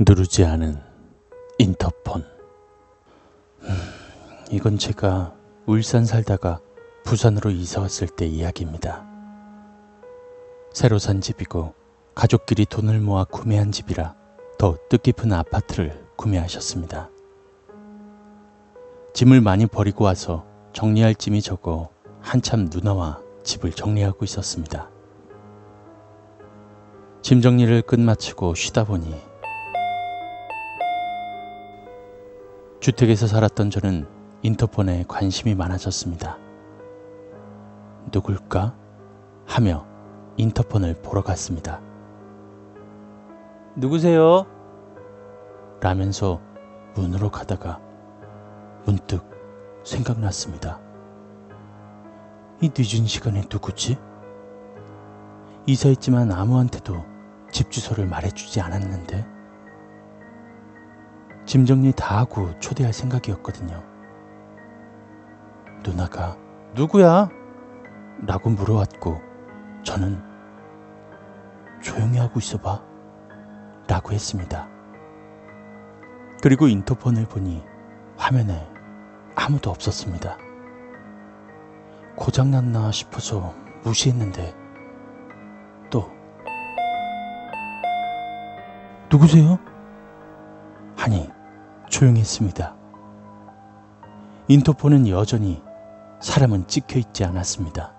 누르지 않은 인터폰. 음, 이건 제가 울산 살다가 부산으로 이사 왔을 때 이야기입니다. 새로 산 집이고 가족끼리 돈을 모아 구매한 집이라 더 뜻깊은 아파트를 구매하셨습니다. 짐을 많이 버리고 와서 정리할 짐이 적어 한참 누나와 집을 정리하고 있었습니다. 짐 정리를 끝마치고 쉬다 보니 주택에서 살았던 저는 인터폰에 관심이 많아졌습니다. 누굴까? 하며 인터폰을 보러 갔습니다. 누구세요? 라면서 문으로 가다가 문득 생각났습니다. 이 늦은 시간에 누구지? 이사했지만 아무한테도 집 주소를 말해주지 않았는데 짐 정리 다 하고 초대할 생각이었거든요. 누나가 누구야? 라고 물어왔고 저는 조용히 하고 있어봐 라고 했습니다. 그리고 인터폰을 보니 화면에 아무도 없었습니다. 고장났나 싶어서 무시했는데 또 누구세요? 조용했습니다. 인터폰은 여전히 사람은 찍혀 있지 않았습니다.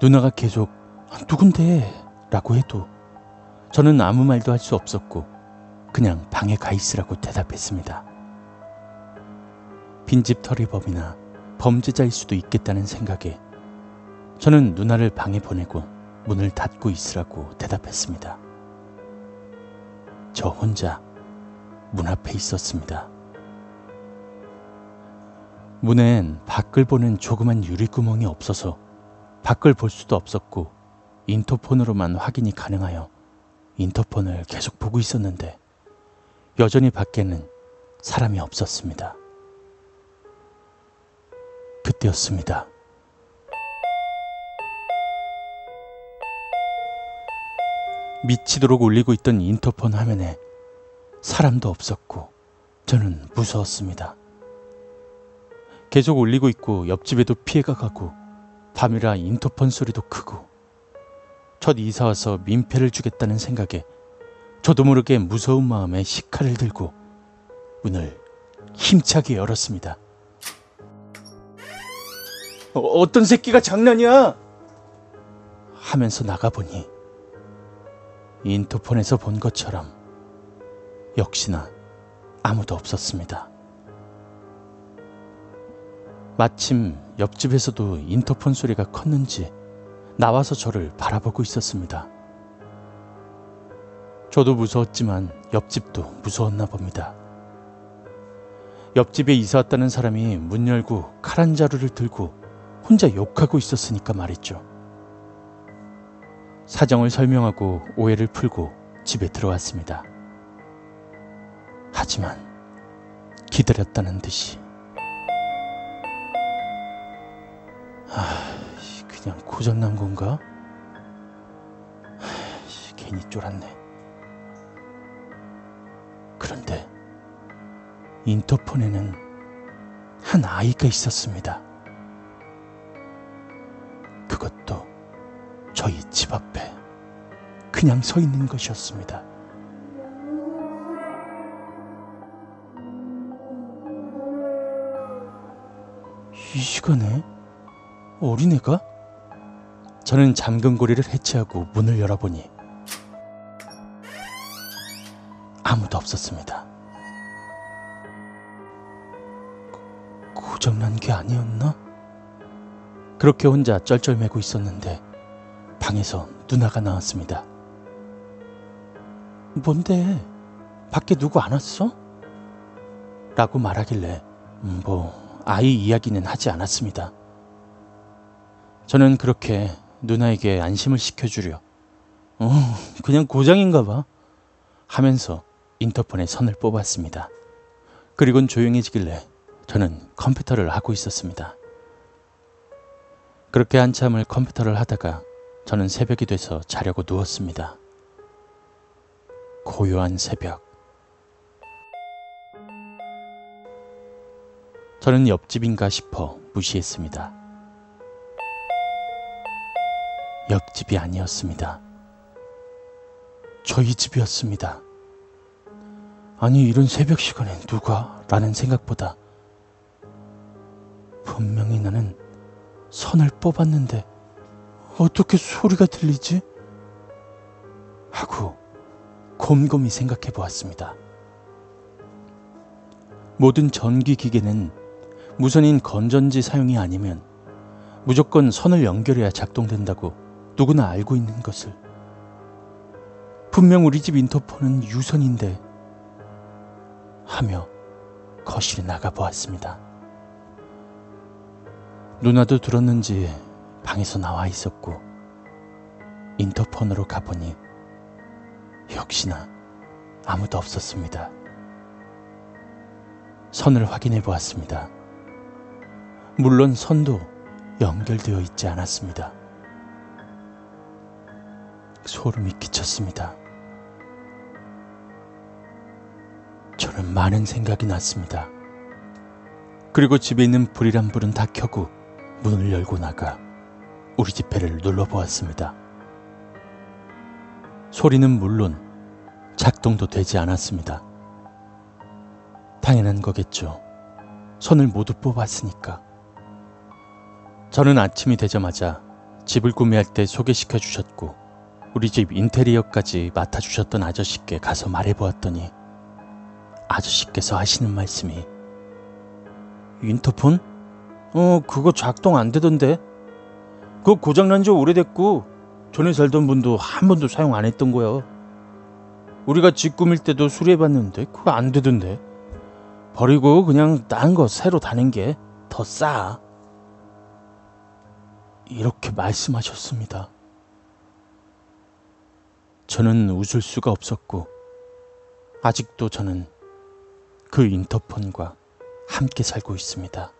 누나가 계속 누군데? 라고 해도 저는 아무 말도 할 수 없었고 그냥 방에 가 있으라고 대답했습니다. 빈집 털이범이나 범죄자일 수도 있겠다는 생각에 저는 누나를 방에 보내고 문을 닫고 있으라고 대답했습니다. 저 혼자 문 앞에 있었습니다. 문엔 밖을 보는 조그만 유리구멍이 없어서 밖을 볼 수도 없었고 인터폰으로만 확인이 가능하여 인터폰을 계속 보고 있었는데 여전히 밖에는 사람이 없었습니다. 그때였습니다. 미치도록 울리고 있던 인터폰 화면에 사람도 없었고 저는 무서웠습니다. 계속 울리고 있고 옆집에도 피해가 가고 밤이라 인터폰 소리도 크고 첫 이사 와서 민폐를 주겠다는 생각에 저도 모르게 무서운 마음에 식칼을 들고 문을 힘차게 열었습니다. 어, 어떤 새끼가 장난이야? 하면서 나가보니 인터폰에서 본 것처럼 역시나 아무도 없었습니다. 마침 옆집에서도 인터폰 소리가 컸는지 나와서 저를 바라보고 있었습니다. 저도 무서웠지만 옆집도 무서웠나 봅니다. 옆집에 이사 왔다는 사람이 문 열고 칼 한 자루를 들고 혼자 욕하고 있었으니까 말이죠. 사정을 설명하고 오해를 풀고 집에 들어왔습니다. 하지만 기다렸다는 듯이 아, 그냥 고장난 건가? 아, 괜히 쫄았네. 그런데 인터폰에는 한 아이가 있었습니다. 그것도 저희 집 앞에 그냥 서 있는 것이었습니다. 이 시간에 어린애가? 저는 잠근 고리를 해체하고 문을 열어보니 아무도 없었습니다. 고장난 게 아니었나? 그렇게 혼자 쩔쩔매고 있었는데 방에서 누나가 나왔습니다. 뭔데? 밖에 누구 안 왔어? 라고 말하길래 음, 뭐 아이 이야기는 하지 않았습니다. 저는 그렇게 누나에게 안심을 시켜주려 어, 그냥 고장인가 봐 하면서 인터폰에 선을 뽑았습니다. 그리곤 조용해지길래 저는 컴퓨터를 하고 있었습니다. 그렇게 한참을 컴퓨터를 하다가 저는 새벽이 돼서 자려고 누웠습니다. 고요한 새벽. 저는 옆집인가 싶어 무시했습니다. 옆집이 아니었습니다. 저희 집이었습니다. 아니, 이런 새벽 시간에 누가? 라는 생각보다 분명히 나는 선을 뽑았는데 어떻게 소리가 들리지? 하고 곰곰이 생각해 보았습니다. 모든 전기 기계는 무선인 건전지 사용이 아니면 무조건 선을 연결해야 작동된다고 누구나 알고 있는 것을. 분명 우리 집 인터폰은 유선인데 하며 거실에 나가 보았습니다. 누나도 들었는지 방에서 나와 있었고 인터폰으로 가보니 역시나 아무도 없었습니다. 선을 확인해 보았습니다. 물론 선도 연결되어 있지 않았습니다. 소름이 끼쳤습니다. 저는 많은 생각이 났습니다. 그리고 집에 있는 불이란 불은 다 켜고 문을 열고 나가 우리 집 배를 눌러보았습니다. 소리는 물론 작동도 되지 않았습니다. 당연한 거겠죠. 선을 모두 뽑았으니까. 저는 아침이 되자마자 집을 구매할 때 소개시켜 주셨고 우리 집 인테리어까지 맡아주셨던 아저씨께 가서 말해보았더니 아저씨께서 하시는 말씀이 인터폰? 어, 그거 작동 안 되던데. 그거 고장난 지 오래됐고 전에 살던 분도 한 번도 사용 안 했던 거야. 우리가 집 꾸밀 때도 수리해봤는데 그거 안 되던데. 버리고 그냥 딴 거 새로 다는 게 더 싸. 이렇게 말씀하셨습니다. 저는 웃을 수가 없었고, 아직도 저는 그 인터폰과 함께 살고 있습니다.